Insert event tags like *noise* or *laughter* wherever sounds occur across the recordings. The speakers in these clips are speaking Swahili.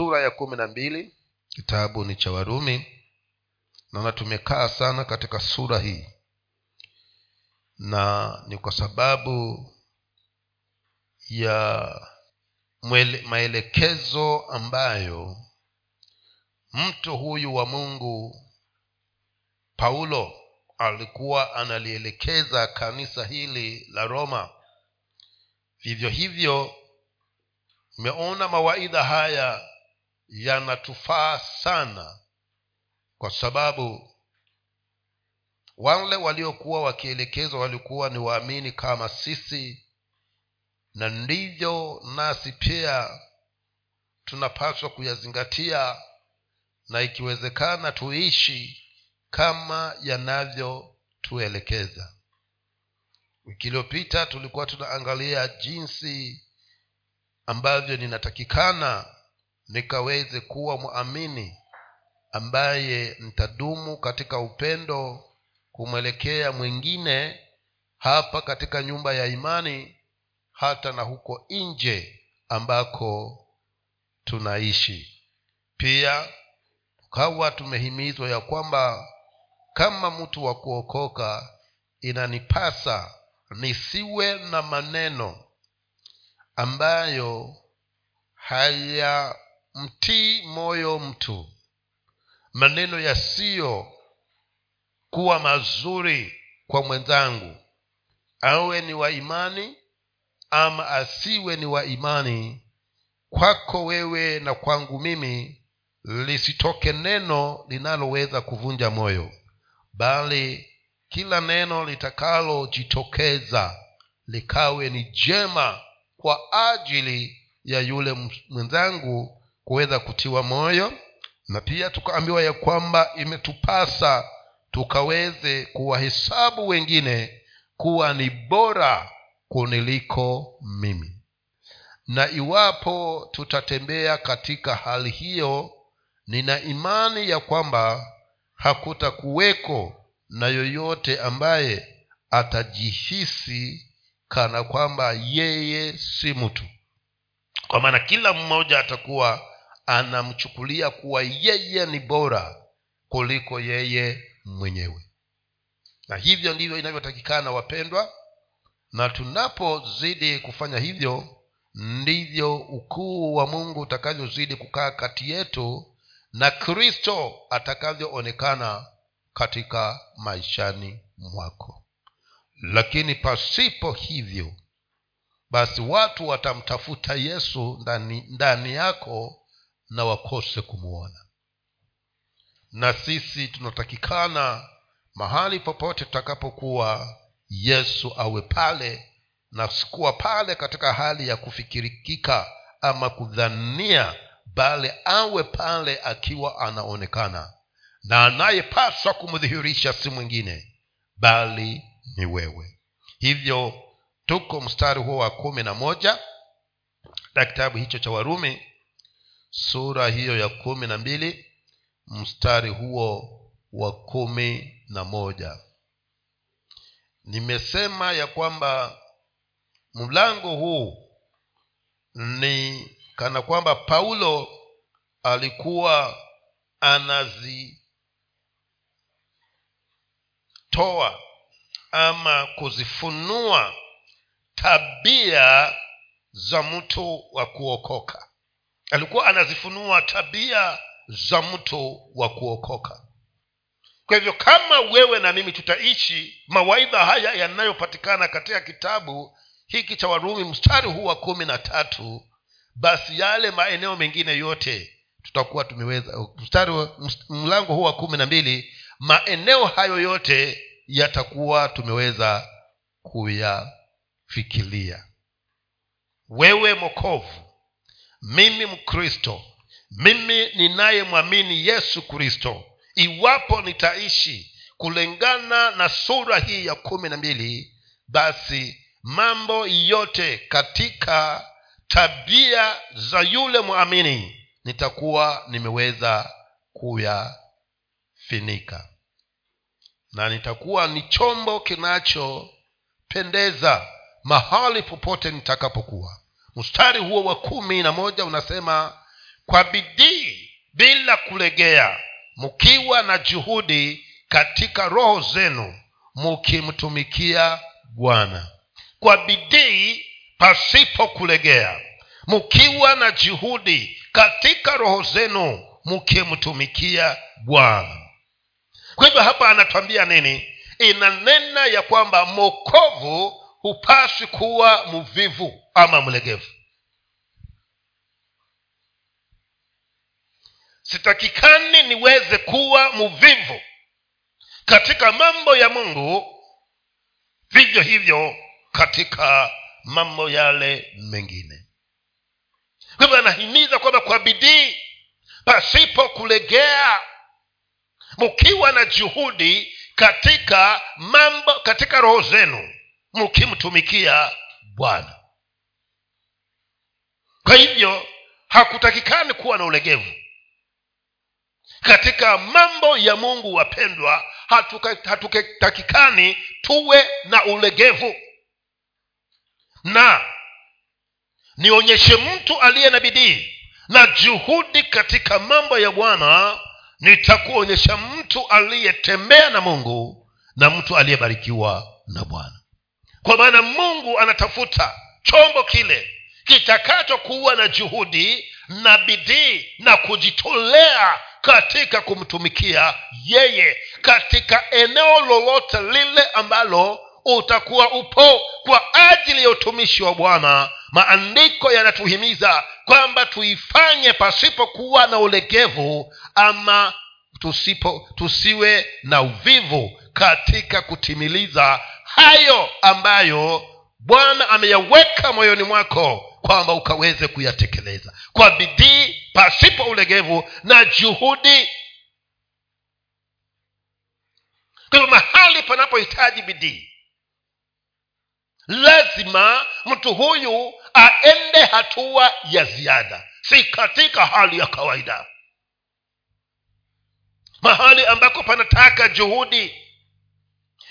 sura ya kumi na mbili kitabu ni cha warumi naona tumekaa sana katika sura hii. Na ni kwa sababu ya mwele, maelekezo ambayo mtu huyu wa mungu paulo alikuwa analielekeza kanisa hili la roma. Vivyo hivyo umeona mawaidha haya yanatufaa sana kwa sababu wale waliokuwa wakielekezwa walikuwa ni waamini kama sisi na ndivyo nasi pia tunapaswa kuyazingatia na ikiwezekana tuishi kama yanavyotuelekeza. Wiki iliyopita tulikuwa tunaangalia jinsi ambavyo ninatakikana nikaweze kuwa mwamini ambaye ntadumu katika upendo kumwelekea mwingine hapa katika nyumba ya imani hata na huko nje ambako tunaishi. Pia tukawa tumehimizwa ya kwamba kama mtu wa kuokoka inanipasa nisiwe na maneno ambayo hayamtii moyo mtu. Maneno yasiyo kuwa mazuri kwa mwenzangu. Awe ni wa imani ama asiwe ni wa imani kwako wewe na kwangu mimi lisitoke neno linaloweza kuvunja moyo bali kila neno litakalojitokeza likawe ni jema kwa ajili ya yule mwenzangu kuweza kutiwa moyo na pia tukaambiwa ya kwamba imetupasa tukaweze kuwahesabu wengine kuwa ni bora kuniliko mimi. Na iwapo tutatembea katika hali hiyo nina imani ya kwamba hakutakuweko na yoyote ambaye atajihisi kana kwamba yeye si mtu. Kwa maana kila mmoja atakuwa anamchukulia kuwa yeye ni bora kuliko yeye mwenyewe. Na hivyo ndivyo inavyotakikana wapendwa. Na tunapozidi kufanya hivyo ndivyo ukuu wa mungu utakavyozidi kukaa kati yetu na kristo atakavyoonekana katika maishani mwako. Lakini pasipo hivyo basi watu watamtafuta yesu ndani, ndani yako na wakose kumwona na sisi tunatakikana mahali popote tutakapokuwa yesu awe pale na sikuwa pale katika hali ya kufikirikika ama kudhania bali awe pale akiwa anaonekana. Na anayepaswa kumdhihirisha si mwingine bali ni wewe. Hivyo tuko mstari huo wa kumi na moja na kitabu hicho cha warumi sura hiyo ya kumi na mbili mstari huo wa kumi na moja. Nimesema ya kwamba mlango huu ni kana kwamba paulo alikuwa anazitoa ama kuzifunua tabia za mtu wa kuokoka alikuwa anazifunua tabia za mto wa kuokoka. Kwa hivyo kama wewe na mimi tutaishi mawaidha haya yanayopatikana katika kitabu hiki cha warumi mstari huu wa kumi na tatu basi yale maeneo mengine yote tutakuwa tumeweza mstari mlango huu wa kumi na mbili maeneo hayo yote yatakuwa tumeweza kuyafikilia. Wewe mokovu mimi mkristo mimi ninayemwamini yesu kristo iwapo nitaishi kulingana na sura hii ya kumi na mbili basi mambo yote katika tabia za yule mwamini nitakuwa nimeweza kuyafinika. Na nitakuwa ni chombo kinachopendeza mahali popote nitakapokuwa mstari huo wa kumi na moja unasema kwa bidii bila kulegea mkiwa na juhudi katika roho zenu mukimtumikia bwana. Kwa bidii pasipo kulegea mkiwa na juhudi katika roho zenu mukimtumikia bwana. Kwa hivyo hapa anatwambia nini? Inanena ya kwamba mokovu hupaswi kuwa mvivu ama mlegevu. Sitakikani niweze kuwa mvivu katika mambo ya mungu vivyo hivyo katika mambo yale mengine. Kwa hivyo anahimiza kwamba kwa bidii pasipo kulegea mkiwa na juhudi katika mambo katika roho zenu mkimtumikia bwana kwa hivyo hakutakikani kuwa na ulegevu. Katika mambo ya mungu wapendwa hatutakikani tuwe na ulegevu. Na nionyeshe mtu aliye na bidii na juhudi katika mambo ya bwana nitakuonyesha mtu aliyetembea na mungu na mtu aliyebarikiwa na bwana. Kwa maana mungu anatafuta chombo kile kitakachokuwa na juhudi na bidii na kujitolea katika kumtumikia yeye katika eneo lolote lile ambalo utakuwa upo kwa ajili ya utumishi wa bwana. Maandiko yanatuhimiza kwamba tuifanye pasipokuwa na ulegevu ama tusipo tusiwe na uvivu katika kutimiliza hayo ambayo bwana ameyaweka moyoni mwako kwamba ukaweze kuyatekeleza. Kwa bidii pasipo ulegevu na juhudi. Kwa hivyo mahali panapohitaji bidii lazima mtu huyu aende hatua ya ziada. Si katika hali ya kawaida. Mahali ambako panataka juhudi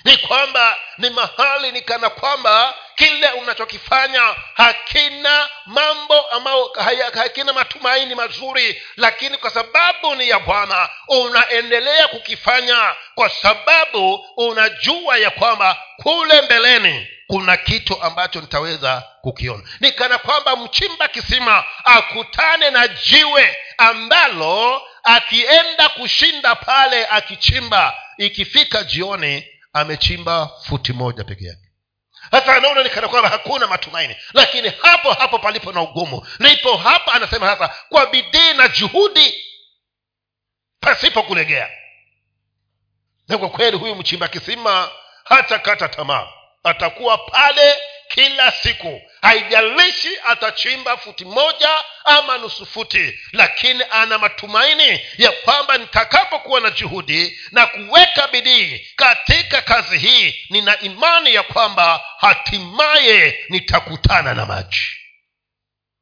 ni kwamba ni mahali ni kana kwamba kile unachokifanya hakina mambo ambayo hakina matumaini mazuri lakini kwa sababu ni ya bwana unaendelea kukifanya kwa sababu unajua ya kwamba kule mbeleni kuna kitu ambacho nitaweza kukiona. Ni kana kwamba mchimba kisima akutane na jiwe ambalo akienda kushinda pale akichimba ikifika jioni amechimba futi moja peke yake. Sasa anaona ni kwamba hakuna matumaini. Lakini hapo hapo palipo na ugumu. Nipo hapa anasema sasa kwa bidii na juhudi pasipo kulegea. Na kwa kweli huyu mchimba kisima hata kata tamaa. Atakuwa pale kila siku haijalishi atachimba futi moja ama nusu futi lakini ana matumaini ya kwamba nitakapokuwa na juhudi na kuweka bidii katika kazi hii nina imani ya kwamba hatimaye nitakutana na maji.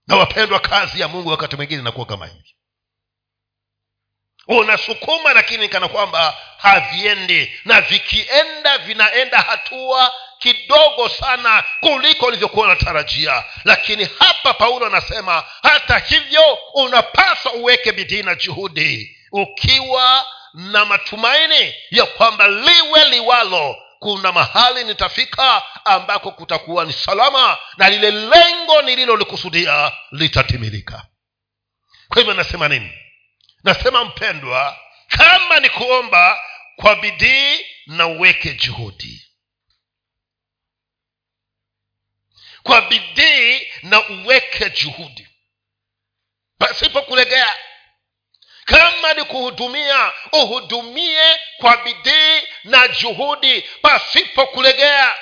Na wapendwa kazi ya mungu wakati mwingine inakuwa kama hivi. Unasukuma lakini kana kwamba haviendi. Na vikienda vinaenda hatua kidogo sana kuliko ulivyokuwa unatarajia. Lakini hapa paulo anasema hata hivyo unapaswa uweke bidii na juhudi ukiwa na matumaini ya kwamba liwe liwalo. Kuna mahali nitafika ambako kutakuwa ni salama na lile lengo nililolikusudia litatimilika. Kwa hivyo nasema nini? Nasema mpendwa kama ni kuomba kwa bidii na uweke juhudi kwa bidii na uweke juhudi. Pasipo kulegea. Kama ni kuhudumia uhudumie kwa bidii na juhudi pasipo kulegea.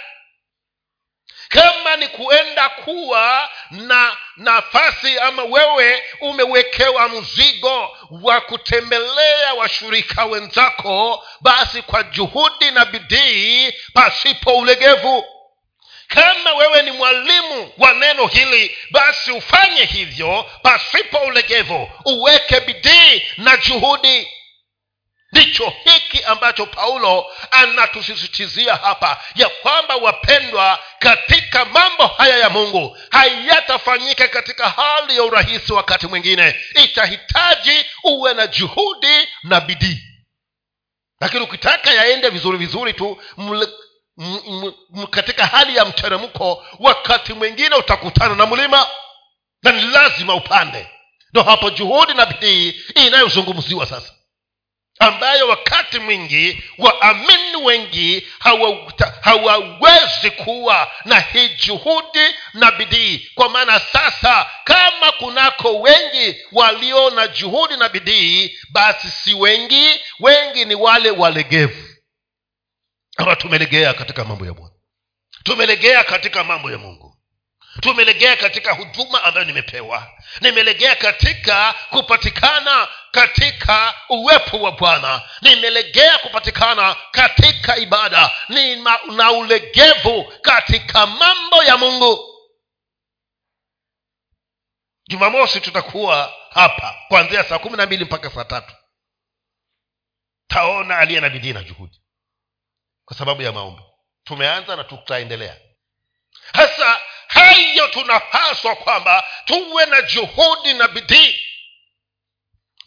Kama ni kuenda kuwa na nafasi ama wewe umewekewa mzigo wa kutembelea washirika wenzako basi kwa juhudi na bidii pasipo ulegevu kama wewe ni mwalimu wa neno hili basi ufanye hivyo pasipo ulegevu. Uweke bidii na juhudi. Ndicho hiki ambacho paulo anatusisitizia hapa ya kwamba wapendwa katika mambo haya ya mungu hayatafanyika katika hali ya urahisi wakati mwingine. Itahitaji uwe na juhudi na bidii. Lakini ukitaka yaende vizuri vizuri tu mle, m, m, katika hali ya mteremko wakati mwingine utakutana na mlima na ni lazima upande. Ndo hapo juhudi na bidii inayozungumziwa sasa ambayo wakati mwingi waamini wengi hawawezi kuwa na hii juhudi na bidii kwa maana sasa kama kunako wengi walio na juhudi na bidii basi si wengi wengi ni wale walegevu ama tumelegea katika mambo ya bwana. Tumelegea katika mambo ya mungu. Tumelegea katika huduma ambayo nimepewa. Nimelegea katika kupatikana katika uwepo wa bwana. Nimelegea kupatikana katika ibada. Ni na ulegevu katika mambo ya mungu. Jumamosi tutakuwa hapa kuanzia saa kumi na mbili mpaka saa tatu. Taona aliye na bidii na juhudi kwa sababu ya maombi. Tumeanza na tutaendelea. Hasa hayo tunapaswa kwamba tuwe na juhudi na bidii.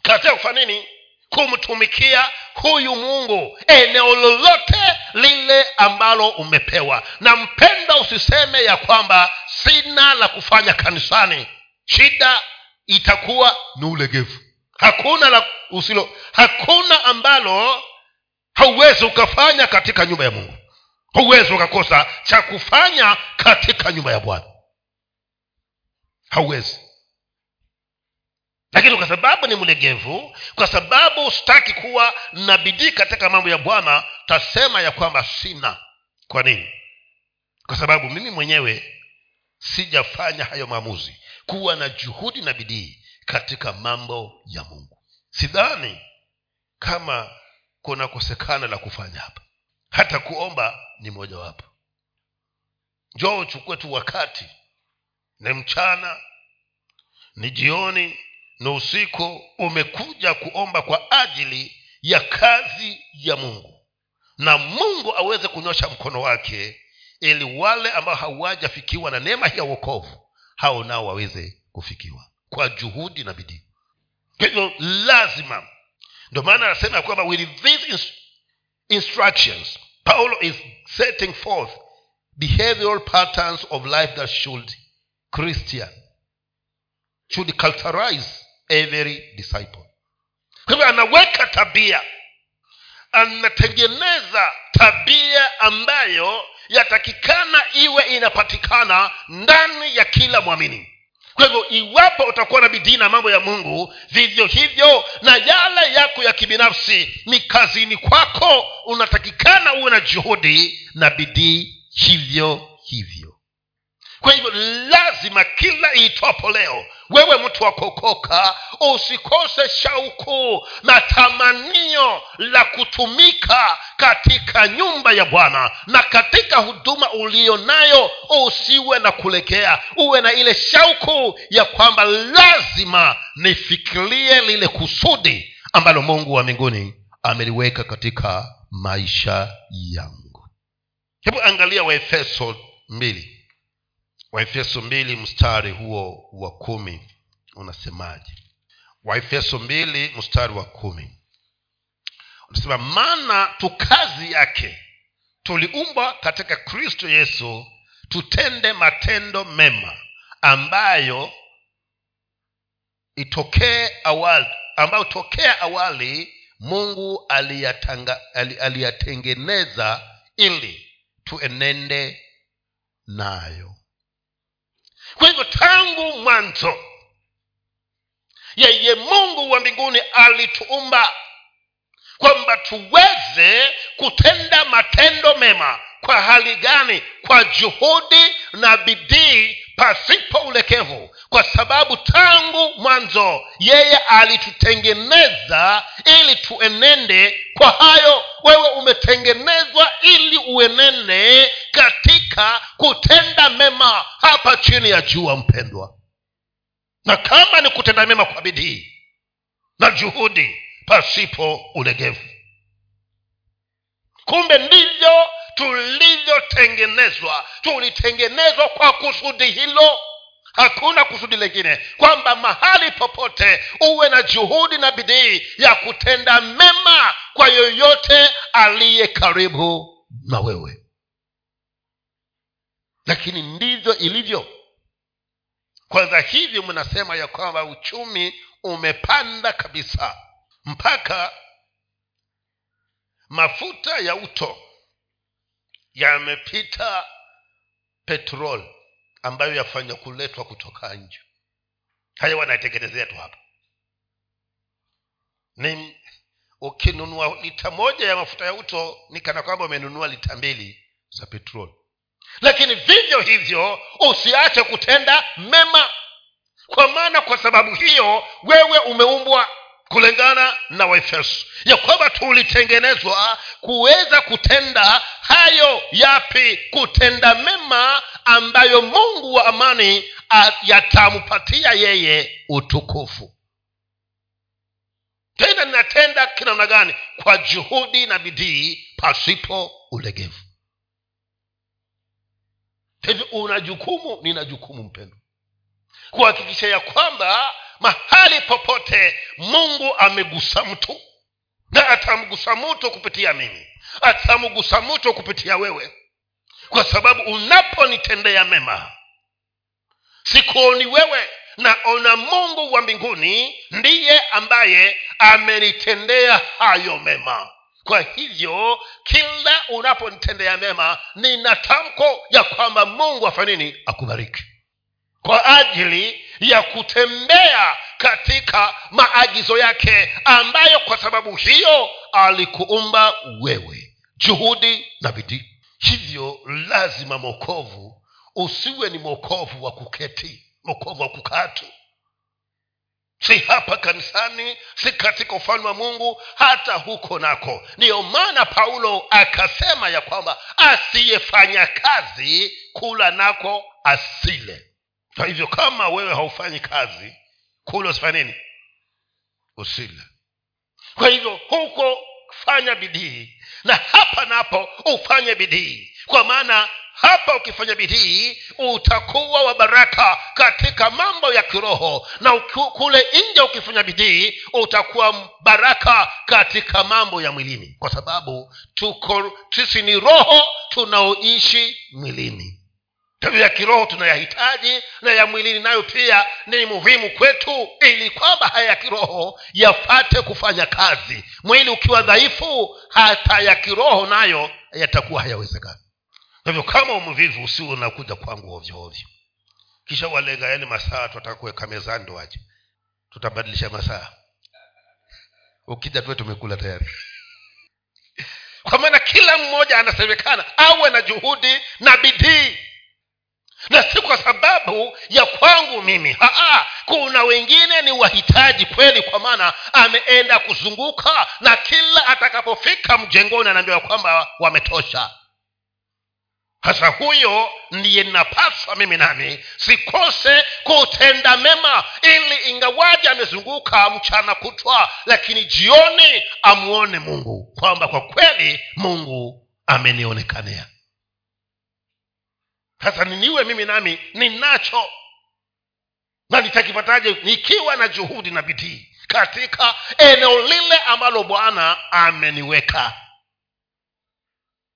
Katika kufanya nini? Kumtumikia huyu mungu. Eneo lolote lile ambalo umepewa. Na mpenda usiseme ya kwamba sina la kufanya kanisani. Shida itakuwa ni ulegevu. Hakuna la usilo hakuna ambalo hauwezi ukafanya katika nyumba ya mungu. Hauwezi ukakosa cha kufanya katika nyumba ya bwana. Hauwezi. Lakini kwa sababu ni mlegevu kwa sababu sitaki kuwa na bidii katika mambo ya bwana tasema ya kwamba sina. Kwa nini? Kwa sababu mimi mwenyewe sijafanya hayo maamuzi kuwa na juhudi na bidii katika mambo ya mungu. Sidhani kama kunakosekana la kufanya hapa. Hata kuomba ni mojawapo njoo uchukue tu wakati ni mchana ni jioni ni usiku umekuja kuomba kwa ajili ya kazi ya mungu. Na mungu aweze kunyosha mkono wake ili wale ambao hawajafikiwa na neema ya uokovu hao nao waweze kufikiwa kwa juhudi na bidii. Kwa hivyo lazima ndio maana anasema kwamba with these instructions paulo is setting forth behavioral patterns of life that should christian should culturize every disciple. Kwa hivyo anaweka tabia anatengeneza tabia ambayo yatakikana iwe inapatikana ndani ya kila mwamini kwa hivyo iwapo utakuwa na bidii na mambo ya mungu vivyo hivyo na yale yako ya kibinafsi ni kazini kwako. Unatakikana uwe na juhudi na bidii hivyo hivyo. Kwa hivyo lazima kila iitwapo leo wewe mtu wa kuokoka usikose shauku na tamanio la kutumika katika nyumba ya bwana. Na katika huduma uliyo nayo usiwe na kulegea. Uwe na ile shauku ya kwamba lazima nifikirie lile kusudi ambalo mungu wa mbinguni ameliweka katika maisha yangu. Hebu angalia waefeso mbili waefeso mbili mstari huo wa kumi unasemaje? Waefeso mbili mstari wa kumi. Unasema maana tu kazi yake tuliumbwa katika kristo yesu tutende matendo mema ambayo itokee awali ambayo tokea awali mungu aliyatengeneza ili tuenende nayo kwa hivyo tangu mwanzo yeye mungu wa mbinguni alituumba kwamba tuweze kutenda matendo mema. Kwa hali gani? Kwa juhudi na bidii pasipo ulekevu. Kwa sababu tangu mwanzo yeye alitutengeneza ili tuenende kwa hayo wewe umetengenezwa ili uenene katika kutenda mema hapa chini ya jua mpendwa. Na kama ni kutenda mema kwa bidii na juhudi pasipo ulegevu. Kumbe ndivyo tulivyotengenezwa. Tulitengenezwa kwa kusudi hilo hakuna kusudi lingine kwamba mahali popote uwe na juhudi na bidii ya kutenda mema kwa yoyote aliye karibu na wewe. Lakini ndivyo ilivyo. Kwanza hivi mnasema ya kwamba uchumi umepanda kabisa mpaka mafuta ya uto yamepita petrol ambayo yafanya kuletwa kutoka nje. Haya wanaitengenezea tu hapa. Ni ukinunua lita moja ya mafuta ya uto ni kana kwamba umenunua lita mbili za petroli. Lakini vivyo hivyo usiache kutenda mema. Kwa maana kwa sababu hiyo wewe umeumbwa kulingana na waefeso. Ya kwamba tulitengenezwa kuweza kutenda hayo yapi kutenda mema ambayo mungu wa amani yatampatia yeye utukufu. Tena ninatenda kinamna gani? Kwa juhudi na bidii pasipo ulegevu. Hivyo una jukumu? Nina jukumu mpendo. Kuhakikisha ya kwamba mahali popote mungu amegusa mtu. Na atamgusa mtu kupitia mimi. Atamgusa mtu kupitia wewe kwa sababu unaponitendea mema sikuoni wewe naona mungu wa mbinguni ndiye ambaye amenitendea hayo mema. Kwa hivyo kila unaponitendea mema nina tamko ya kwamba mungu afanye nini? Akubariki. Kwa ajili ya kutembea katika maagizo yake ambayo kwa sababu hiyo alikuumba wewe. Juhudi na bidii hivyo lazima mokovu usiwe ni mokovu wa kuketi mokovu wa kukaa tu. Si hapa kanisani si katika ufalme wa mungu hata huko nako. Ndiyo maana paulo akasema ya kwamba asiyefanya kazi kula nako asile. Kwa hivyo kama wewe haufanyi kazi kula usifanye nini? Usile. Kwa hivyo huko fanya bidii na hapa napo ufanye bidii. Kwa maana hapa ukifanya bidii utakuwa wa baraka katika mambo ya kiroho. Na kule nje ukifanya bidii utakuwa baraka katika mambo ya mwilini. Kwa sababu tuko sisi ni roho tunaoishi mwilini ya kiroho tunayahitaji na ya mwilini nayo pia ni muhimu kwetu ili kwamba haya ya kiroho yapate kufanya kazi. Mwili ukiwa dhaifu hata ya kiroho nayo yatakuwa hayawezekani. Kwa hivyo kama umvivu usiwe unakuja kwangu ovyoovyo kisha walenga masaa tunataka kuweka mezani ndo tutabadilisha masaa. Ukija tuwe tumekula tayari. Kwa maana kila mmoja anasemekana awe na juhudi na bidii na si kwa sababu ya kwangu mimi. Haa, kuna wengine ni wahitaji kweli kwa maana ameenda kuzunguka na kila atakapofika mjengoni anaambiwa kwamba wametosha. Hasa huyo ndiye ninapaswa mimi nami sikose kutenda mema ili ingawaji amezunguka mchana kutwa lakini jioni amwone mungu kwamba kwa kweli mungu amenionekania sasa niniwe mimi nami ninacho na nitakipataje nikiwa na juhudi na bidii katika eneo lile ambalo bwana ameniweka?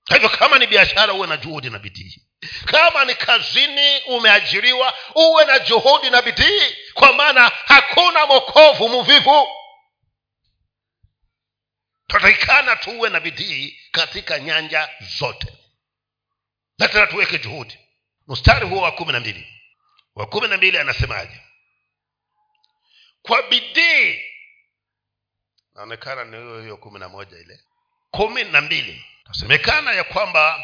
Kwa hivyo kama ni biashara uwe na juhudi na bidii. Kama ni kazini umeajiriwa uwe na juhudi na bidii kwa maana hakuna mokovu mvivu. Tunatakikana tuwe na bidii katika nyanja zote. Na tena tuweke juhudi mstari huo wa kumi na mbili. Wa kumi na mbili anasemaje? Kwa bidii naonekana ni hiyo hiyo kumi na moja ile. Kumi na mbili. Tasemekana ya kwamba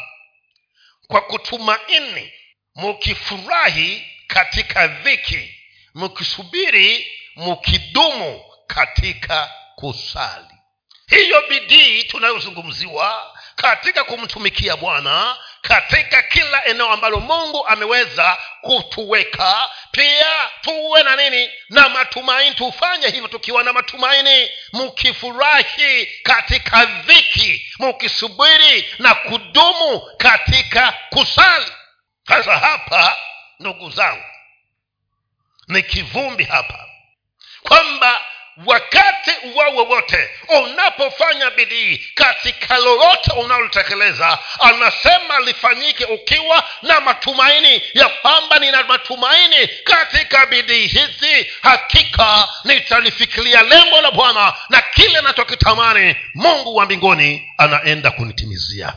kwa kutumaini mukifurahi katika dhiki mukisubiri mukidumu katika kusali. Hiyo bidii tunayozungumziwa katika kumtumikia bwana katika kila eneo ambalo mungu ameweza kutuweka. Pia tuwe na nini? Na matumaini. Tufanye hivyo tukiwa na matumaini. Mkifurahi katika dhiki mkisubiri na kudumu katika kusali. Sasa hapa ndugu zangu ni kivumbi hapa kwamba wakati uwao wowote unapofanya bidii katika lolote unalotekeleza anasema lifanyike ukiwa na matumaini ya kwamba nina matumaini katika bidii hizi. Hakika nitalifikiria lengo la bwana na kile nachokitamani mungu wa mbinguni anaenda kunitimizia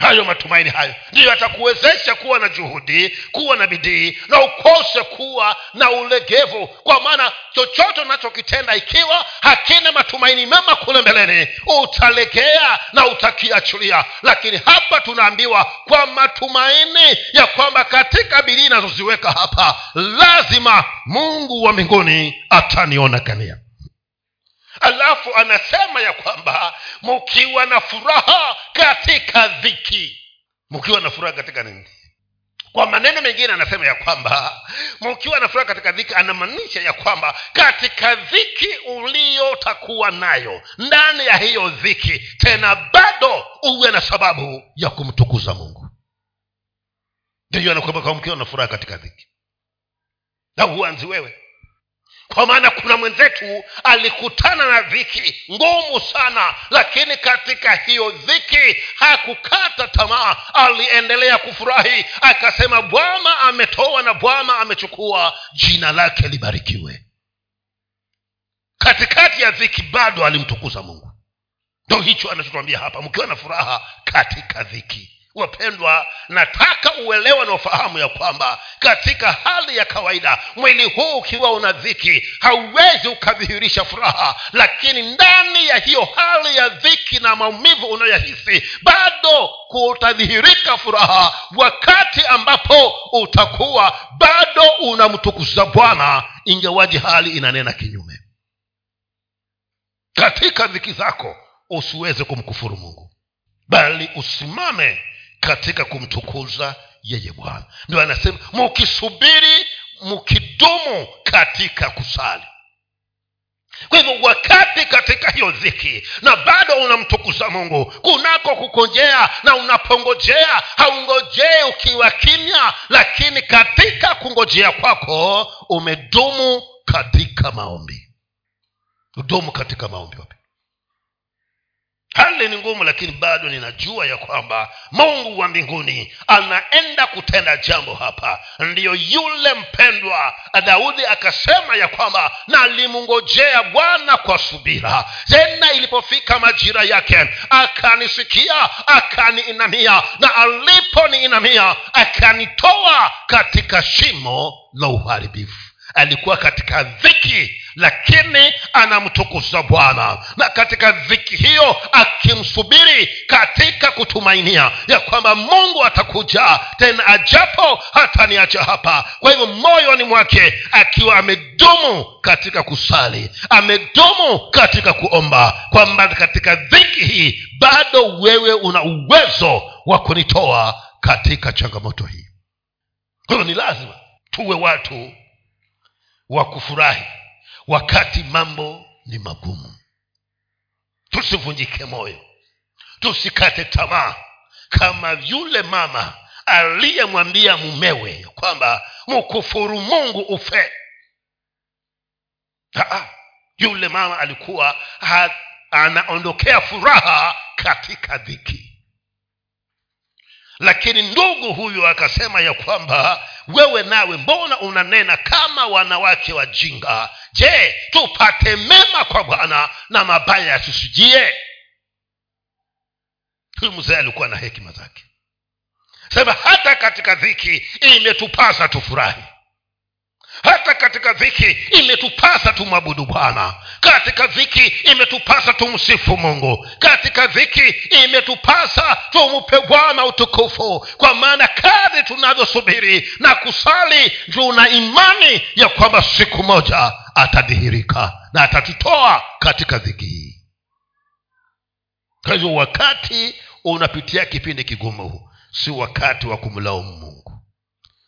hayo matumaini hayo. Ndiyo yatakuwezesha kuwa na juhudi kuwa na bidii na ukose kuwa na ulegevu. Kwa maana chochote unachokitenda ikiwa hakina matumaini mema kule mbeleni utalegea na utakiachilia lakini hapa tunaambiwa kwa matumaini ya kwamba katika bidii inazoziweka hapa lazima mungu wa mbinguni atanionekania alafu anasema ya kwamba mkiwa na furaha katika dhiki. Mkiwa na furaha katika nini? Kwa maneno mengine anasema ya kwamba mkiwa na furaha katika dhiki anamaanisha ya kwamba katika dhiki uliyotakuwa nayo ndani ya hiyo dhiki tena bado uwe na sababu ya kumtukuza mungu. Ndiyo anakwamba mkiwa na furaha katika dhiki. Na huanzi wewe kwa maana kuna mwenzetu alikutana na dhiki ngumu sana lakini katika hiyo dhiki hakukata tamaa. Aliendelea kufurahi akasema bwana ametoa na bwana amechukua jina lake libarikiwe. Katikati ya dhiki bado alimtukuza mungu. Ndo hicho anachotwambia hapa mkiwa na furaha katika dhiki wapendwa nataka uelewe na ufahamu ya kwamba katika hali ya kawaida mwili huu ukiwa una dhiki hauwezi ukadhihirisha furaha. Lakini ndani ya hiyo hali ya dhiki na maumivu unayohisi bado kutadhihirika furaha wakati ambapo utakuwa bado unamtukuza bwana ingewaji hali inanena kinyume. Katika dhiki zako usiweze kumkufuru mungu bali usimame katika kumtukuza yeye bwana. Ndio anasema mukisubiri mkidumu katika kusali. Kwa hivyo wakati katika hiyo dhiki na bado unamtukuza mungu kunako kukojea na unapongojea haungojee ukiwa kimya lakini katika kungojea kwako umedumu katika maombi. Udumu katika maombi wapi hali ni ngumu lakini bado ninajua ya kwamba mungu wa mbinguni anaenda kutenda jambo hapa. Ndiyo yule mpendwa daudi akasema ya kwamba nalimngojea bwana kwa subira. Tena ilipofika majira yake akanisikia akaniinamia na aliponiinamia akanitoa katika shimo la uharibifu alikuwa katika dhiki lakini anamtukuza bwana. Na katika dhiki hiyo akimsubiri katika kutumainia ya kwamba mungu atakuja tena ajapo hataniacha hapa. Kwa hivyo moyoni mwake akiwa amedumu katika kusali amedumu katika kuomba kwamba katika dhiki hii bado wewe una uwezo wa kunitoa katika changamoto hii. Kwa ni lazima tuwe watu wa kufurahi wakati mambo ni magumu. Tusivunjike moyo. Tusikate tamaa. Kama yule mama aliyemwambia mumewe kwamba mkufuru mungu ufe. Aa, yule mama alikuwa ha, anaondokea furaha katika dhiki lakini ndugu huyu akasema ya kwamba wewe nawe mbona unanena kama wanawake wajinga? Je tupate mema kwa bwana na mabaya yatusujie huyu mzee alikuwa na hekima zake. Sema hata katika dhiki imetupasa tufurahi hata katika dhiki imetupasa tumwabudu bwana. Katika dhiki imetupasa tumsifu mungu. Katika dhiki imetupasa tumupe bwana utukufu. Kwa maana kadhi tunavyosubiri na kusali tuna imani ya kwamba siku moja atadhihirika na atatutoa katika dhiki hii. Kwa hivyo wakati unapitia kipindi kigumu si wakati wa kumlaumu mungu.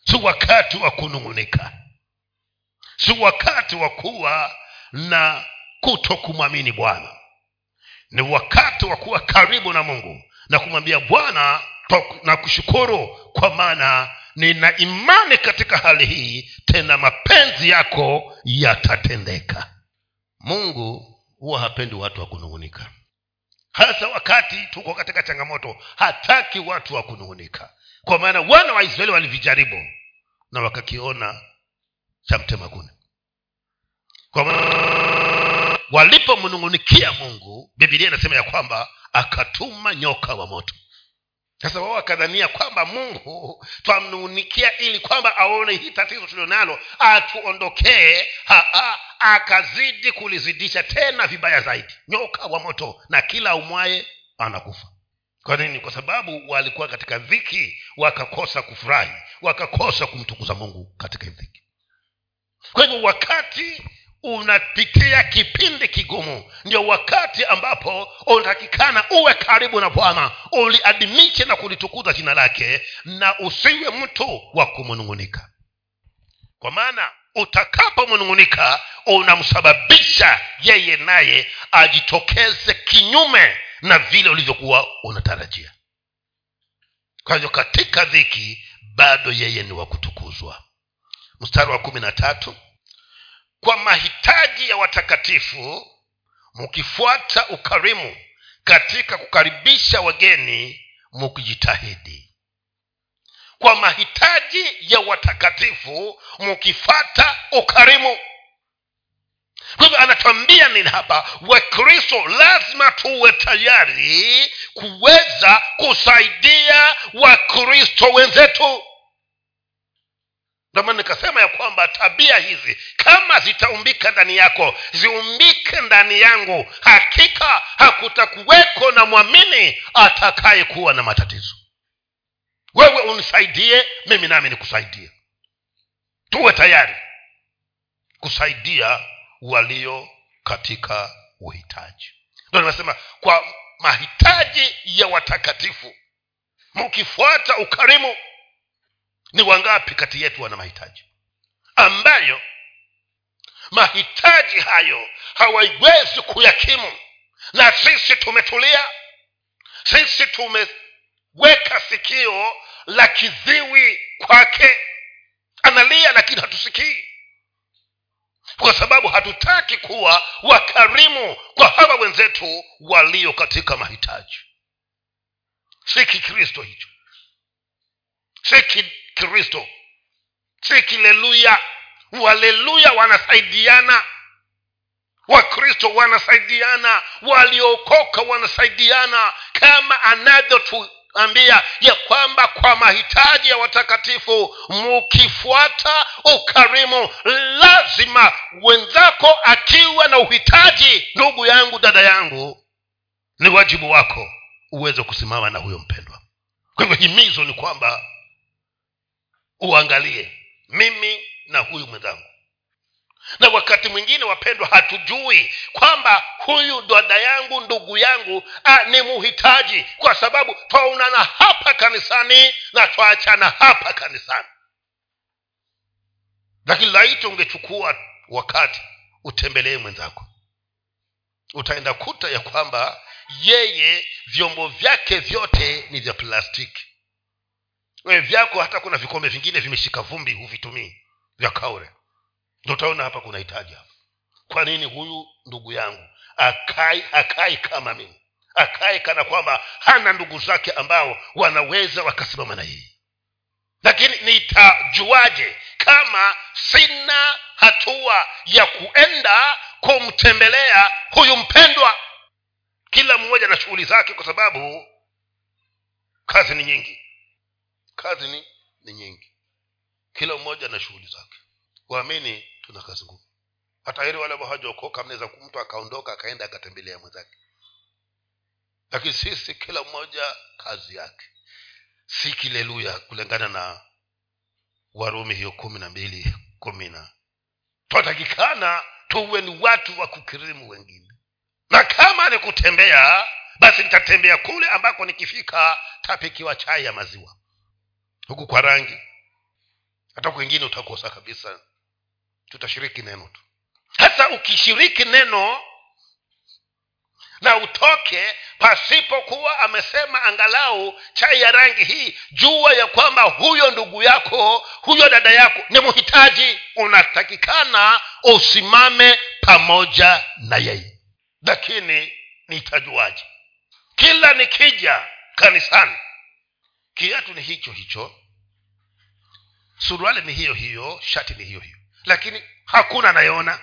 Si wakati wa kunung'unika si wakati wa kuwa na kuto kumwamini bwana. Ni wakati wa kuwa karibu na mungu na kumwambia bwana na kushukuru kwa maana nina imani katika hali hii tena mapenzi yako yatatendeka. Mungu huwa hapendi watu wa kunung'unika. Hasa wakati tuko katika changamoto hataki watu wa kunung'unika. Kwa maana wana wa israeli walivijaribu na wakakiona cha mtema kwa walipomnung'unikia mungu bibilia inasema ya kwamba akatuma nyoka wa moto. Sasa wao wakadhania kwamba mungu twamnung'unikia ili kwamba aone hii tatizo tulionalo atuondokee akazidi kulizidisha tena vibaya zaidi. Nyoka wa moto na kila umwaye anakufa. Kwa nini? Kwa sababu walikuwa katika dhiki wakakosa kufurahi wakakosa kumtukuza mungu katika dhiki. Kwa hivyo wakati unapitia kipindi kigumu. Ndio wakati ambapo unatakikana uwe karibu na bwana. Uliadimiche na kulitukuza jina lake na usiwe mtu wa kumunung'unika. Kwa maana utakapomnung'unika unamsababisha yeye naye ajitokeze kinyume na vile ulivyokuwa unatarajia. Kwa hivyo katika dhiki bado yeye ni wa kutukuzwa. Mstari wa kumi na tatu kwa mahitaji ya watakatifu mkifuata ukarimu katika kukaribisha wageni mukijitahidi kwa mahitaji ya watakatifu mkifata ukarimu. Kwa hivyo anatuambia nini hapa? Wakristo lazima tuwe tayari kuweza kusaidia wakristo wenzetu ndio nikasema ya kwamba tabia hizi kama zitaumbika ndani yako ziumbike ndani yangu hakika hakutakuweko na mwamini atakaye kuwa na matatizo. Wewe unisaidie mimi nami nikusaidie. Tuwe tayari kusaidia walio katika uhitaji. Ndo nimesema kwa mahitaji ya watakatifu mkifuata ukarimu ni wangapi kati yetu wana mahitaji? Ambayo mahitaji hayo hawaiwezi kuyakimu. Na sisi tumetulia sisi tumeweka sikio la kiziwi kwake. Analia lakini hatusikii. Kwa sababu hatutaki kuwa wakarimu kwa hawa wenzetu walio katika mahitaji. Si kikristo hicho. Si kikristo sikileluya waleluya wanasaidiana. Wakristo wanasaidiana. Waliokoka wanasaidiana. Kama anavyotuambia ya kwamba kwa mahitaji ya watakatifu mukifuata ukarimu lazima wenzako akiwa na uhitaji ndugu yangu dada yangu ni wajibu wako uweze kusimama na huyo mpendwa. Kwa hivyo himizo ni kwamba uangalie mimi na huyu mwenzangu. Na wakati mwingine wapendwa hatujui kwamba huyu dada yangu ndugu yangu a, ni muhitaji kwa sababu twaonana hapa kanisani na twaachana hapa kanisani. Lakini laiti ungechukua wakati utembelee mwenzako. Utaenda kuta ya kwamba yeye vyombo vyake vyote ni vya plastiki wewe vyako hata kuna vikombe vingine vimeshika vumbi huvitumii vya kaure ndo utaona hapa kuna hitaji hapa. Kwa nini huyu ndugu yangu akai akai kama mimi? Akai kana kwamba hana ndugu zake ambao wanaweza wakasimama na yeye. Lakini nitajuaje kama sina hatua ya kuenda kumtembelea huyu mpendwa? Kila mmoja na shughuli zake kwa sababu kazi ni nyingi kazi ni, ni nyingi. Kila mmoja na shughuli zake. Waamini tuna kazi ngumu. Hata heri wale ambao hawajaokoka mnaweza mtu akaondoka akaenda akatembelea mwenzake. Lakini sisi kila mmoja kazi yake. Si kileluya kulingana na warumi hiyo kumi na mbili kumi na. Twatakikana tuwe ni watu wa kukirimu wengine. Na kama ni kutembea basi nitatembea kule ambako nikifika tapikiwa chai ya maziwa huku kwa rangi. Hata kwengine utakosa kabisa. Tutashiriki neno tu. Sasa ukishiriki neno na utoke pasipokuwa amesema angalau chai ya rangi hii jua ya kwamba huyo ndugu yako huyo dada yako ni mhitaji unatakikana usimame pamoja na yeye. Lakini nitajuaje? Kila nikija kanisani kiatu ni hicho hicho. Suruali ni hiyo hiyo shati ni hiyo hiyo. Lakini hakuna anayeona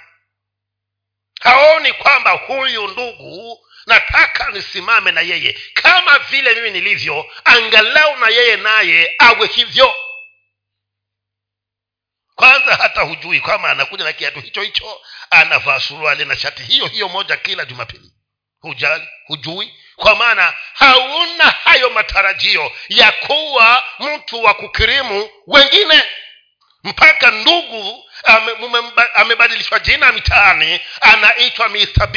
haoni kwamba huyu ndugu nataka nisimame na yeye. Kama vile mimi nilivyo angalau na yeye naye awe hivyo. Kwanza hata hujui kwama anakuja na kiatu hicho hicho anavaa suruali na shati hiyo hiyo moja kila jumapili. Hujali hujui kwa maana hauna hayo matarajio ya kuwa mtu wa kukirimu wengine. Mpaka ndugu amebadilishwa jina mitaani anaitwa mr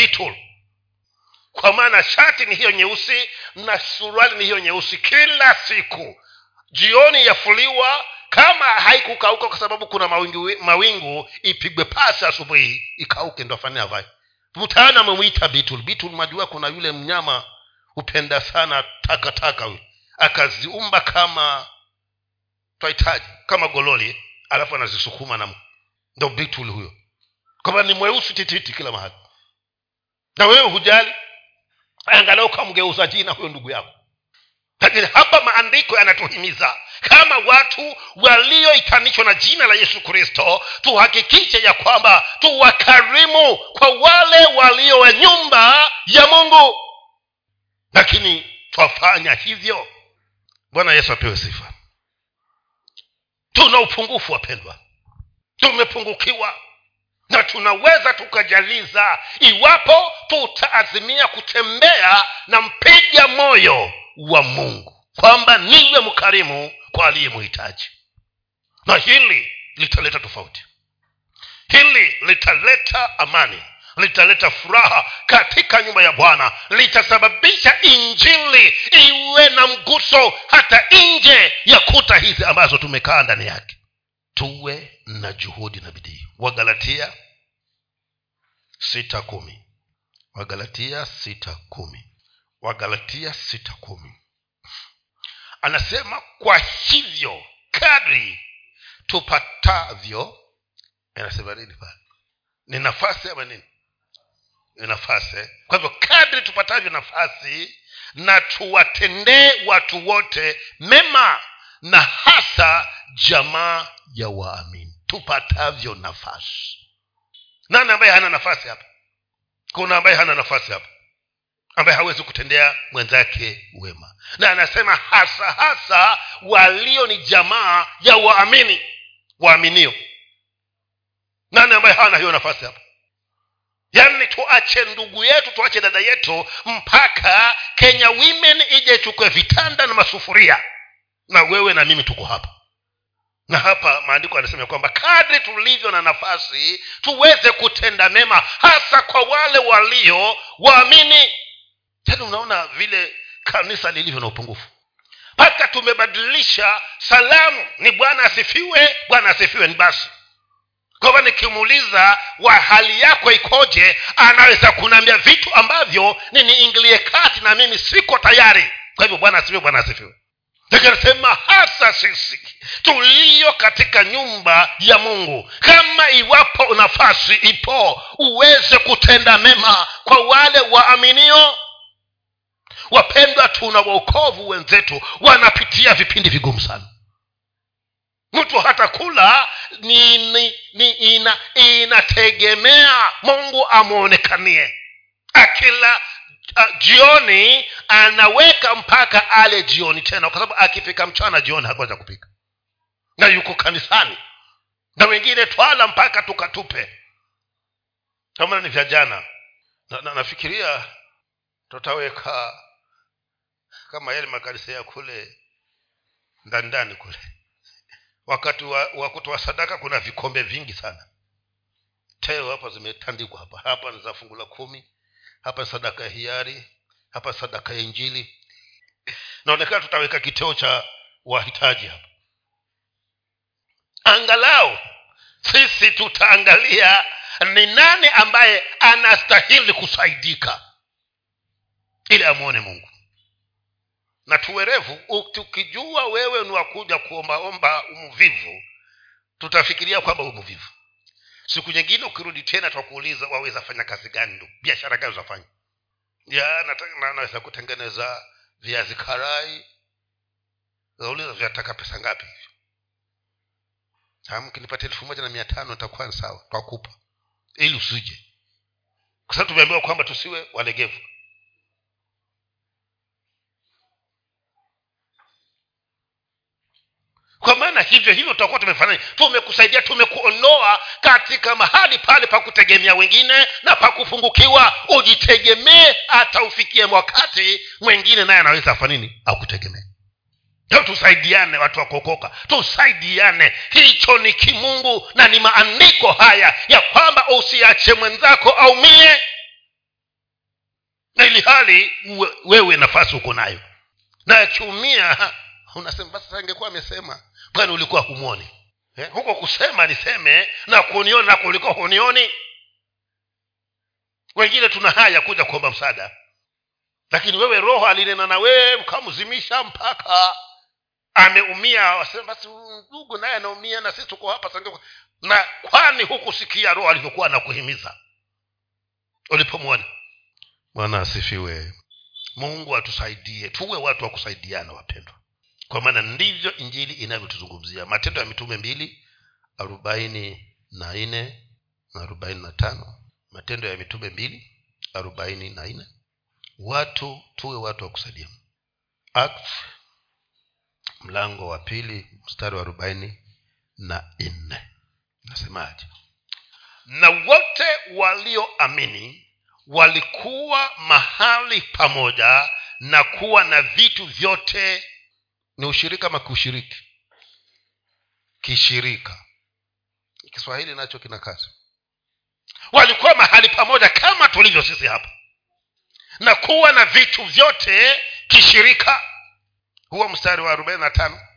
kwa maana shati ni hiyo nyeusi na suruali ni hiyo nyeusi kila siku. Jioni yafuliwa kama haikukauka kwa sababu kuna mawingu, mawingu ipigwe pasi asubuhi ikauke ndo afanye avae mtaani amemwita bitul bitul majua kuna yule mnyama hupenda sana takataka. Taka akaziumba kama twahitaji kama gololi alafu anazisukuma na ndo bitul huyo. Kwamba ni mweusi tititi kila mahali. Na wewe hujali? Angalau kamgeuza jina huyo ndugu yako. Lakini hapa maandiko yanatuhimiza kama watu walioitanishwa na jina la yesu kristo tuhakikishe ya kwamba tuwakarimu kwa wale walio wa nyumba ya mungu lakini twafanya hivyo. Bwana yesu apewe sifa. Tuna upungufu wapendwa. Tumepungukiwa. Na tunaweza tukajaliza iwapo tutaazimia kutembea na mpiga moyo wa mungu. Kwamba niwe mkarimu kwa aliye mhitaji na hili litaleta tofauti. Hili litaleta amani litaleta furaha katika nyumba ya bwana. Litasababisha injili iwe na mguso hata nje ya kuta hizi ambazo tumekaa ndani yake. Tuwe na juhudi na bidii. Wagalatia sita kumi. Wagalatia sita kumi. Wagalatia sita kumi. Anasema kwa hivyo kadri tupatavyo anasema nini pale? Ni nafasi ama nini? ni nafasi. Kwa hivyo kadri tupatavyo nafasi na tuwatendee watu wote mema na hasa jamaa ya waamini. Tupatavyo nafasi. Nani ambaye hana nafasi hapa? Kuna ambaye hana nafasi hapa? Ambaye hawezi kutendea mwenzake wema. Na anasema hasa hasa walio ni jamaa ya waamini waaminio. Nani ambaye hana hiyo nafasi hapa yaani tuache ndugu yetu tuache dada yetu mpaka kenya women ije chukue vitanda na masufuria. Na wewe na mimi tuko hapa. Na hapa maandiko yanasema kwamba kadri tulivyo na nafasi tuweze kutenda mema hasa kwa wale walio waamini. Tena unaona vile kanisa lilivyo na upungufu. Mpaka tumebadilisha salamu. Ni bwana asifiwe bwana asifiwe ni basi kwamba nikimuuliza wa hali yako ikoje anaweza kunaambia vitu ambavyo niniingilie kati na mimi siko tayari. Kwa hivyo bwana asifiwe bwana asifiwe. Nikasema hasa sisi tulio katika nyumba ya mungu kama iwapo nafasi ipo uweze kutenda mema kwa wale waaminio. Wapendwa tuna waokovu wenzetu wanapitia vipindi vigumu sana mtu hata kula ni, ni, ni ina, inategemea mungu amwonekanie akila a, jioni anaweka mpaka ale jioni tena kwa sababu akipika mchana jioni hakuweza kupika. Na yuko kanisani. Na wengine twala mpaka tukatupe. Kama ni vya jana. Na, na, nafikiria tutaweka kama yale makanisa ya kule ndani ndani kule wakati wa, wa kutoa sadaka kuna vikombe vingi sana. Teo hapa zimetandikwa hapa. Hapa ni za fungu la kumi. Hapa sadaka ya hiari. Hapa sadaka ya injili. Naonekana tutaweka kiteo cha wahitaji hapa. Angalau sisi tutaangalia ni nani ambaye anastahili kusaidika ili amwone mungu na tuwerevu. Tukijua wewe ni wakuja kuombaomba umvivu tutafikiria kwamba umvivu siku nyingine ukirudi tena twakuuliza waweza fanya kazi gani biashara gani uzafanya ya nataka- naweza kutengeneza viazi karai. Nauliza vyataka pesa ngapi hivyo? Mkinipatia elfu moja na mia tano nitakuwa sawa. Twakupa. Ili usije. Kwa sababu tumeambiwa kwamba tusiwe walegevu kwa maana hivyo hivyo tutakuwa tumefanya. Tumekusaidia tumekuondoa katika mahali pale pa kutegemea wengine na pa kufungukiwa. Ujitegemee hata ufikie wakati mwengine naye anaweza afa nini? Akutegemee. Tusaidiane watu wa kuokoka. Tusaidiane. Hicho ni kimungu na ni maandiko haya ya kwamba usiache mwenzako aumie. Na ili hali wewe nafasi uko nayo. Na akiumia unasema basi ingekuwa amesema kwani ulikuwa humwoni? Eh? huko kusema niseme na kunioni nako ulikuwa hunioni. Wengine tuna haya kuja kuomba msaada. Lakini wewe roho alinena na wewe ukamzimisha mpaka. Ameumia wasema basi ndugu naye anaumia na sisi tuko hapa sange na kwani hukusikia roho alivyokuwa anakuhimiza? Ulipomwona? Bwana asifiwe. Mungu atusaidie tuwe watu wa kusaidiana wapendwa kwa maana ndivyo injili inavyotuzungumzia. Matendo ya mitume mbili arobaini na nne na arobaini na tano. Matendo ya mitume mbili arobaini na nne. Watu tuwe watu wa kusaidia act mlango wa pili mstari wa arobaini na nne. Nasemaje? Na wote walioamini walikuwa mahali pamoja na kuwa na vitu vyote ni ushirika ama kushiriki? Kishirika. Kiswahili nacho kina kazi. Walikuwa mahali pamoja kama tulivyo sisi hapa na kuwa na vitu vyote kishirika. Huo mstari wa arobaini na tano.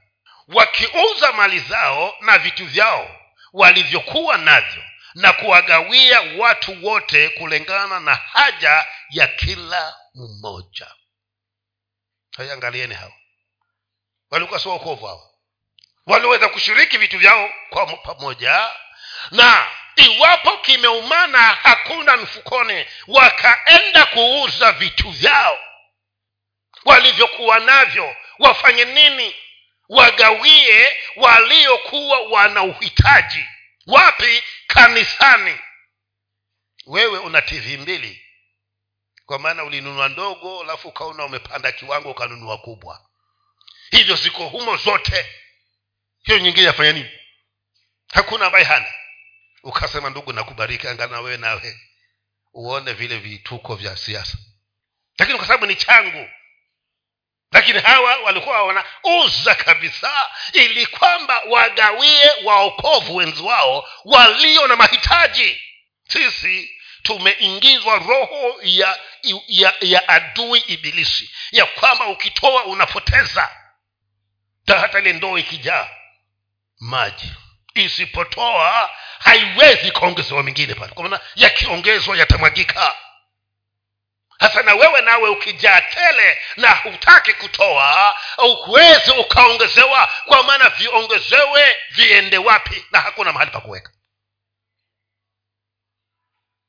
Wakiuza mali zao na vitu vyao walivyokuwa navyo na kuwagawia watu wote kulingana na haja ya kila mmoja. Haiangalieni hao walikuwa sio wokovu hao. Waliweza kushiriki vitu vyao kwa pamoja. Na iwapo kimeumana hakuna mfukoni. Wakaenda kuuza vitu vyao. Walivyokuwa navyo wafanye nini? Wagawie waliokuwa wana uhitaji. Wapi? Kanisani. Wewe una tv mbili. Kwa maana ulinunua ndogo alafu ukaona umepanda kiwango ukanunua kubwa hivyo ziko humo zote. Hiyo nyingine yafanya nini? Hakuna ambaye hana ukasema ndugu nakubariki angana wewe nawe. Uone vile vituko vya siasa. Lakini kwa sababu ni changu. Lakini hawa walikuwa wanauza kabisa ili kwamba wagawie waokovu wenzi wao walio na mahitaji. Sisi tumeingizwa roho ya, ya, ya adui ibilisi. Ya kwamba ukitoa unapoteza ta hata ile ndoo ikijaa maji. Isipotoa haiwezi ikaongezewa mingine pale. Kwa maana yakiongezwa yatamwagika. Hasa na wewe nawe ukijaa tele na hutaki kutoa ukuwezi ukaongezewa. Kwa maana viongezewe viende wapi? Na hakuna mahali pa kuweka.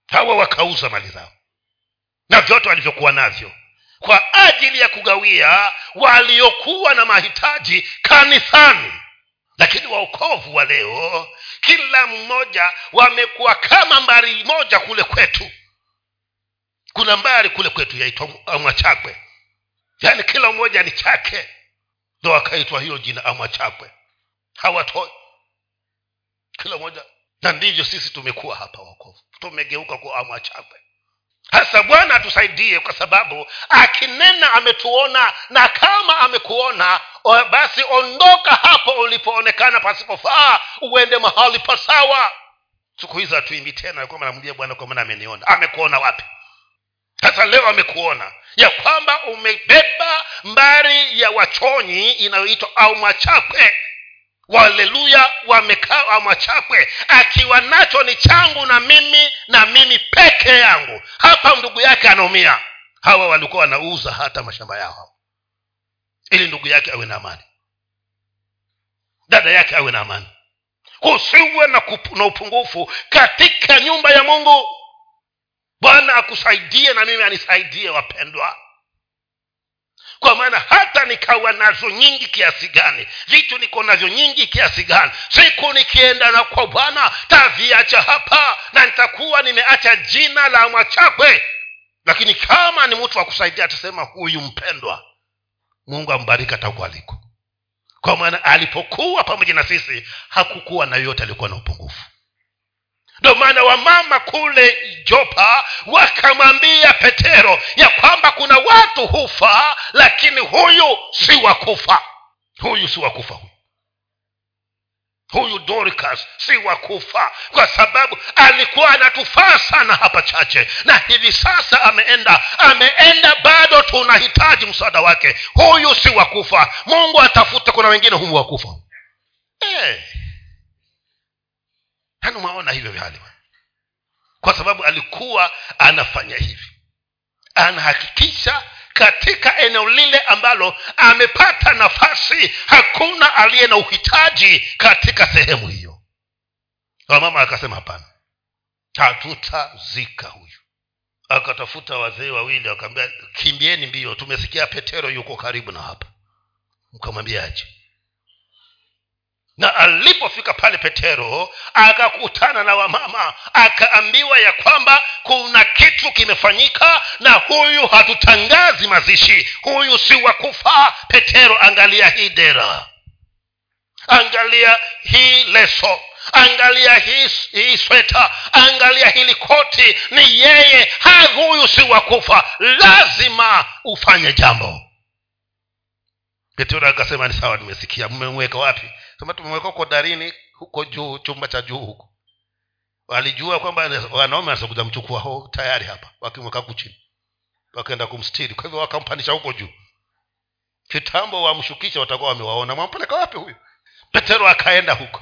Hawa wakauza mali zao. Na vyote walivyokuwa navyo kwa ajili ya kugawia waliokuwa na mahitaji kanisani. Lakini waokovu wa leo kila mmoja wamekuwa kama mbari moja kule kwetu. Kuna mbari kule kwetu yaitwa amwachakwe. Yaani kila mmoja ni chake. Ndo akaitwa hiyo jina amwachakwe. Hawatoi. Kila mmoja. Na ndivyo sisi tumekuwa hapa wakovu tumegeuka kwa amwachakwe hasa bwana atusaidie kwa sababu akinena ametuona na kama amekuona basi ondoka hapo ulipoonekana pasipofaa uende mahali pasawa siku hizi hatuimbi tena kwamba namwambia bwana kwa maana ameniona. Amekuona wapi? Sasa leo amekuona ya kwamba umebeba mbari ya wachonyi inayoitwa au mwachakwe waleluya wamekaa machakwe akiwa nacho ni changu na mimi na mimi peke yangu. Hapa ndugu yake anaumia. Hawa walikuwa wanauza hata mashamba yao. Ili ndugu yake awe na amani. Dada yake awe na amani. Kusiwe na, na upungufu katika nyumba ya mungu. Bwana akusaidie na mimi anisaidie wapendwa kwa maana hata nikawa nazo nyingi kiasi gani vitu niko navyo nyingi kiasi gani. Siku nikienda na kwa bwana taviacha hapa na nitakuwa nimeacha jina la mwachakwe. Lakini kama ni mtu wa kusaidia atasema huyu mpendwa mungu ambariki atakuwa aliko. Kwa maana alipokuwa pamoja na sisi hakukuwa na yoyote alikuwa na upungufu ndio maana wamama kule jopa wakamwambia petero ya kwamba kuna watu hufa lakini huyu si wakufa huyu si wakufa huyu. Huyu dorcas si wakufa kwa sababu alikuwa anatufaa sana hapa chache. Na hivi sasa ameenda ameenda bado tunahitaji msaada wake. Huyu si wakufa mungu atafute kuna wengine humu wakufa hey. Yani umeona hivyo vyali kwa sababu alikuwa anafanya hivi. Anahakikisha katika eneo lile ambalo amepata nafasi hakuna aliye na uhitaji katika sehemu hiyo. Wamama akasema hapana hatutazika huyu. Akatafuta wazee wawili wakaambia kimbieni mbio tumesikia petero yuko karibu na hapa. Mkamwambiaje na alipofika pale petero akakutana na wamama akaambiwa ya kwamba kuna kitu kimefanyika na huyu hatutangazi mazishi. Huyu si wa kufa. Petero angalia hii dera. Angalia hii leso. Angalia hii, hii sweta. Angalia hili koti. Ni yeye. Ha huyu si wa kufa. Lazima ufanye jambo. Petero akasema ni sawa nimesikia. Mmemweka wapi sema tumemweka huko darini huko juu chumba cha juu huko. Walijua kwamba wanaume wanakuja mchukua ho tayari hapa wakimweka kuchini wakaenda kumstiri. Kwa hivyo wakampanisha huko juu. Kitambo wamshukisha watakuwa wamewaona. Mwampeleka wapi huyu? Petero akaenda huko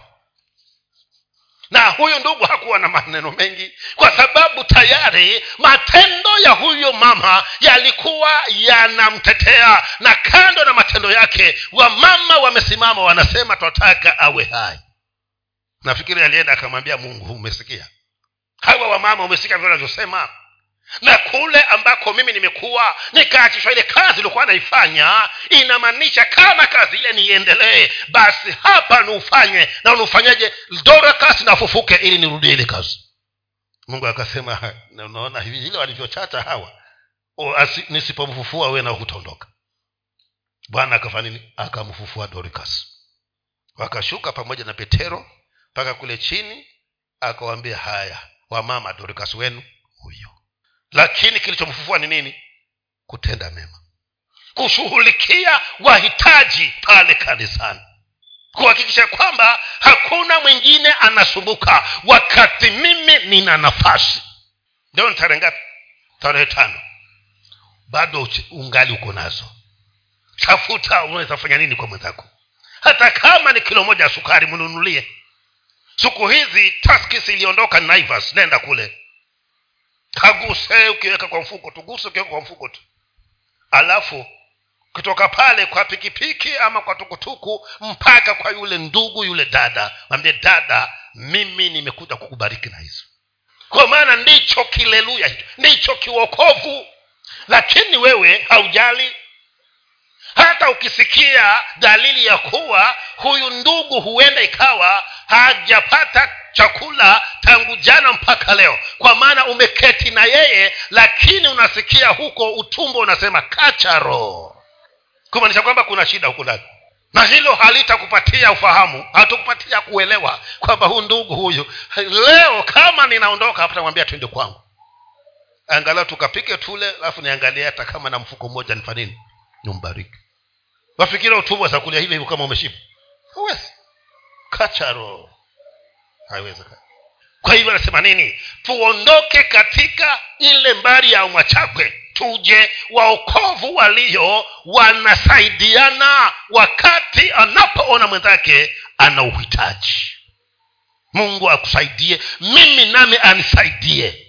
na huyu ndugu hakuwa na maneno mengi kwa sababu tayari matendo ya huyo mama yalikuwa yanamtetea. Na kando na matendo yake wamama wamesimama wanasema twataka awe hai. Nafikiri alienda akamwambia mungu umesikia? Hawa wamama umesikia vile wanavyosema na kule ambako mimi nimekuwa nikaachishwa ile kazi iliokuwa naifanya inamaanisha kama kazi ile niiendelee basi hapa niufanye na unafanyaje dorakas nafufuke ili nirudie ile kazi. Mungu akasema unaona hivi ile walivyochata hawa nisipomfufua we na hutaondoka. Bwana akafanya akamfufua dorikas wakashuka pamoja na petero mpaka kule chini akawambia haya wamama dorikas wenu huyo lakini kilichomfufua ni nini? Kutenda mema. Kushughulikia wahitaji pale kanisani. Kuhakikisha kwamba hakuna mwingine anasumbuka. Wakati mimi nina nafasi. Ndio ni tarehe ngapi? Tarehe tano. Bado ungali uko nazo. Tafuta unaweza fanya nini kwa mwenzako? Hata kama ni kilo moja ya sukari mnunulie. Siku hizi taskis iliondoka naivas nenda kule kaguse ukiweka kwa mfuko tu guse ukiweka kwa mfuko tu. Alafu kutoka pale kwa pikipiki ama kwa tukutuku mpaka kwa yule ndugu yule dada. Mwambie dada mimi nimekuja kukubariki na hizo. Kwa maana ndicho kileluya hicho ndicho kiwokovu. Lakini wewe haujali. Hata ukisikia dalili ya kuwa huyu ndugu huenda ikawa hajapata chakula tangu jana mpaka leo. Kwa maana umeketi na yeye lakini unasikia huko utumbo unasema kacharo kumaanisha kwamba kuna shida huku ndani. Na hilo halitakupatia ufahamu hatukupatia kuelewa kwamba huu ndugu huyu leo kama ninaondoka hapa tamwambia twende kwangu. Angalau tukapike tule alafu niangalie hata kama na mfuko mmoja nifanini nimbariki. Wafikira utumwa zakulia hivyo hivyo kama umeshiba. Huwezi. Kacharo haiwezekani. Kwa hivyo anasema nini? Tuondoke katika ile mbari ya mwachakwe tuje waokovu walio wanasaidiana wakati anapoona mwenzake ana uhitaji. Mungu akusaidie mimi nami anisaidie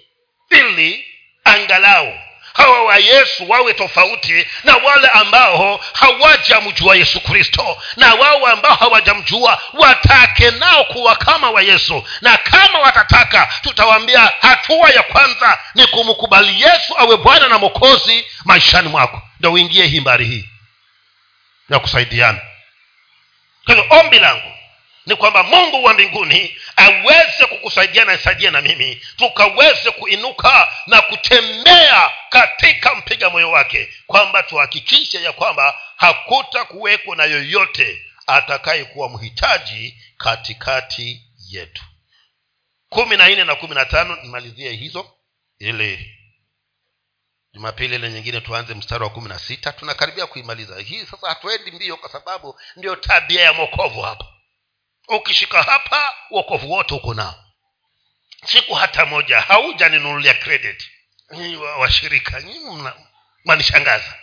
ili angalau hawa wa yesu wawe tofauti na wale ambao hawajamjua yesu kristo. Na wao ambao hawajamjua watake nao kuwa kama wa yesu. Na kama watataka tutawaambia hatua ya kwanza ni kumkubali yesu awe bwana na mokozi maishani mwako. Ndo uingie hii mbari hii ya kusaidiana. Kwa hivyo ombi langu ni kwamba mungu wa mbinguni aweze kukusaidia na nisaidie na mimi tukaweze kuinuka na kutembea katika mpiga moyo wake kwamba tuhakikishe ya kwamba hakuta kuwekwa na yoyote atakayekuwa mhitaji katikati yetu. Kumi na nne na kumi na tano nimalizie hizo ili jumapili ile nyingine tuanze mstari wa kumi na sita. Tunakaribia kuimaliza. Hii sasa hatuendi mbio kwa sababu ndio tabia ya mokovu hapa ukishika hapa uokovu wote uko nao. Siku hata moja haujaninunulia credit. Washirika mwanishangaza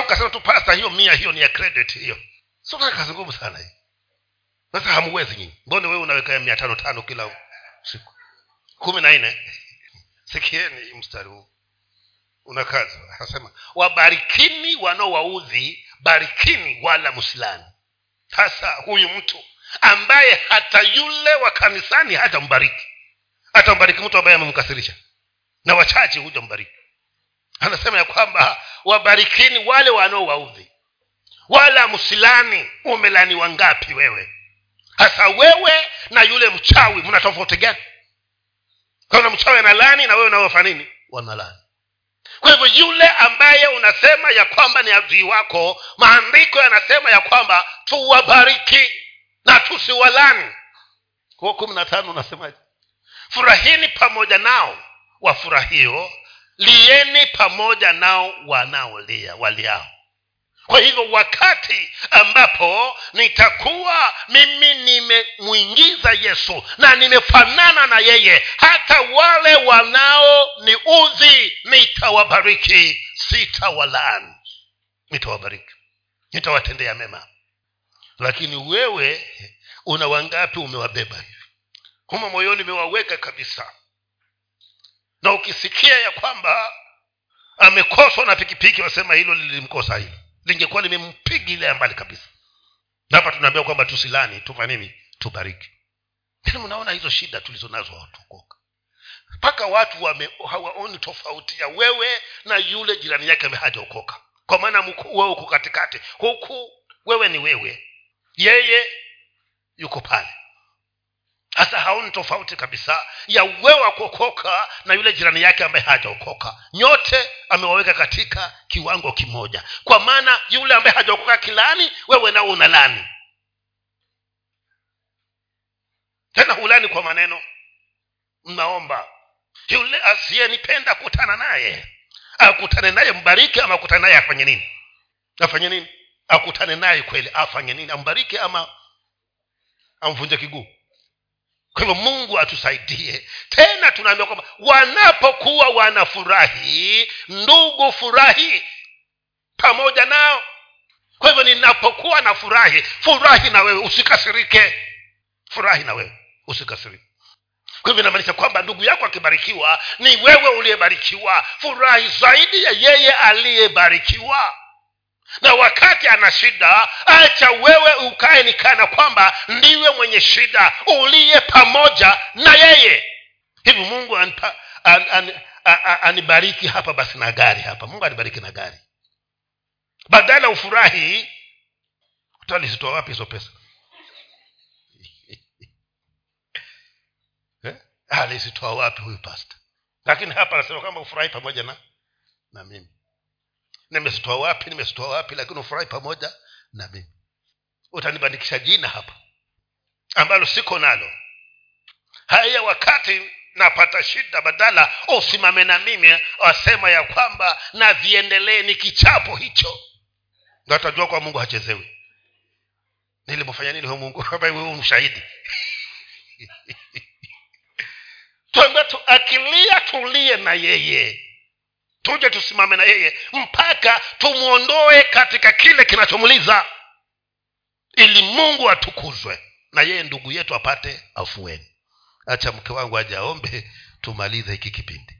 ukasema tu pasta hiyo mia hiyo ni ya credit hiyo. Sio kazi ngumu sana hii. Sasa hamuwezi nyinyi. Mbone wewe unaweka mia tano tano kila siku? Kumi na nne. Sikieni mstari huu. Unakaza anasema wabarikini wanaowaudhi barikini wala msilani sasa huyu mtu ambaye hata yule wa kanisani hatambariki hatambariki mtu ambaye amemkasirisha. Na wachache huja mbariki anasema ya kwamba wabarikini wale wanaowaudhi. Wala msilani umelani wangapi wewe? Hasa wewe na yule mchawi mna tofauti gani? Kana mchawi analani na wewe nawefa nini? Wanalani. Kwa hivyo yule ambaye unasema ya kwamba ni adui wako maandiko yanasema ya kwamba tuwabariki na tusiwalani kwa kumi na tano unasemaje? Furahini pamoja nao wafurahio. Lieni pamoja nao wanaolia waliao. Kwa hivyo wakati ambapo nitakuwa mimi nimemwingiza yesu na nimefanana na yeye hata wale wanao ni udhi nitawabariki. Sitawalaani nitawabariki. Nitawatendea mema lakini wewe una wangapi umewabeba? Hivi huma moyoni umewaweka kabisa. Na ukisikia ya kwamba amekoswa na pikipiki wasema hilo lilimkosa hili. Lingekuwa limempiga ile mbali kabisa. Hapa tunaambia kwamba tusilani tufanye nini? Tubariki. Lakini mnaona hizo shida tulizo nazo mpaka watu wame, hawaoni tofauti ya wewe na yule jirani yake hajaokoka. Kwa maana wewe uko katikati. Huku wewe ni wewe yeye yuko pale. Hasa haoni tofauti kabisa ya wewe kuokoka na yule jirani yake ambaye hajaokoka. Nyote amewaweka katika kiwango kimoja. Kwa maana yule ambaye hajaokoka kilani wewe nao una lani tena hulani kwa maneno. Mnaomba. Yule asiyenipenda kutana naye. Akutane naye mbariki ama akutane naye afanye nini? Afanye nini akutane naye kweli afanye nini? Ambariki ama amvunje kiguu? Kwa hivyo mungu atusaidie. Tena tunaambia kwamba wanapokuwa wanafurahi ndugu furahi pamoja nao. Kwa hivyo ninapokuwa na furahi furahi na wewe usikasirike. Furahi na wewe usikasirike. Kwa hivyo inamaanisha kwamba ndugu yako akibarikiwa ni wewe uliyebarikiwa. Furahi zaidi ya yeye aliyebarikiwa na wakati ana shida acha wewe ukae ni kwamba ndiwe mwenye shida uliye pamoja na yeye. Hivi mungu anipa, an, an, an, anibariki hapa basi na gari hapa. Mungu anibariki na gari. Badala ufurahi utalizitoa wapi hizo pesa? *laughs* Eh? alizitoa wapi huyu pasta lakini hapa anasema kwamba ufurahi pamoja na na mimi nimezitoa wapi? Nimezitoa wapi? Lakini ufurahi pamoja na mimi. Utanibandikisha jina hapa ambalo siko nalo. Haya wakati napata shida badala usimame na mimi wasema ya kwamba na viendelee ni kichapo hicho. Ndo atajua kwa mungu hachezewi. Nilimfanya nini mungu? *laughs* Mshahidi. *laughs* Tu, akilia tulie na yeye tuje tusimame na yeye mpaka tumwondoe katika kile kinachomuliza ili mungu atukuzwe na yeye ndugu yetu apate afueni. Acha mke wangu ajaombe tumalize hiki kipindi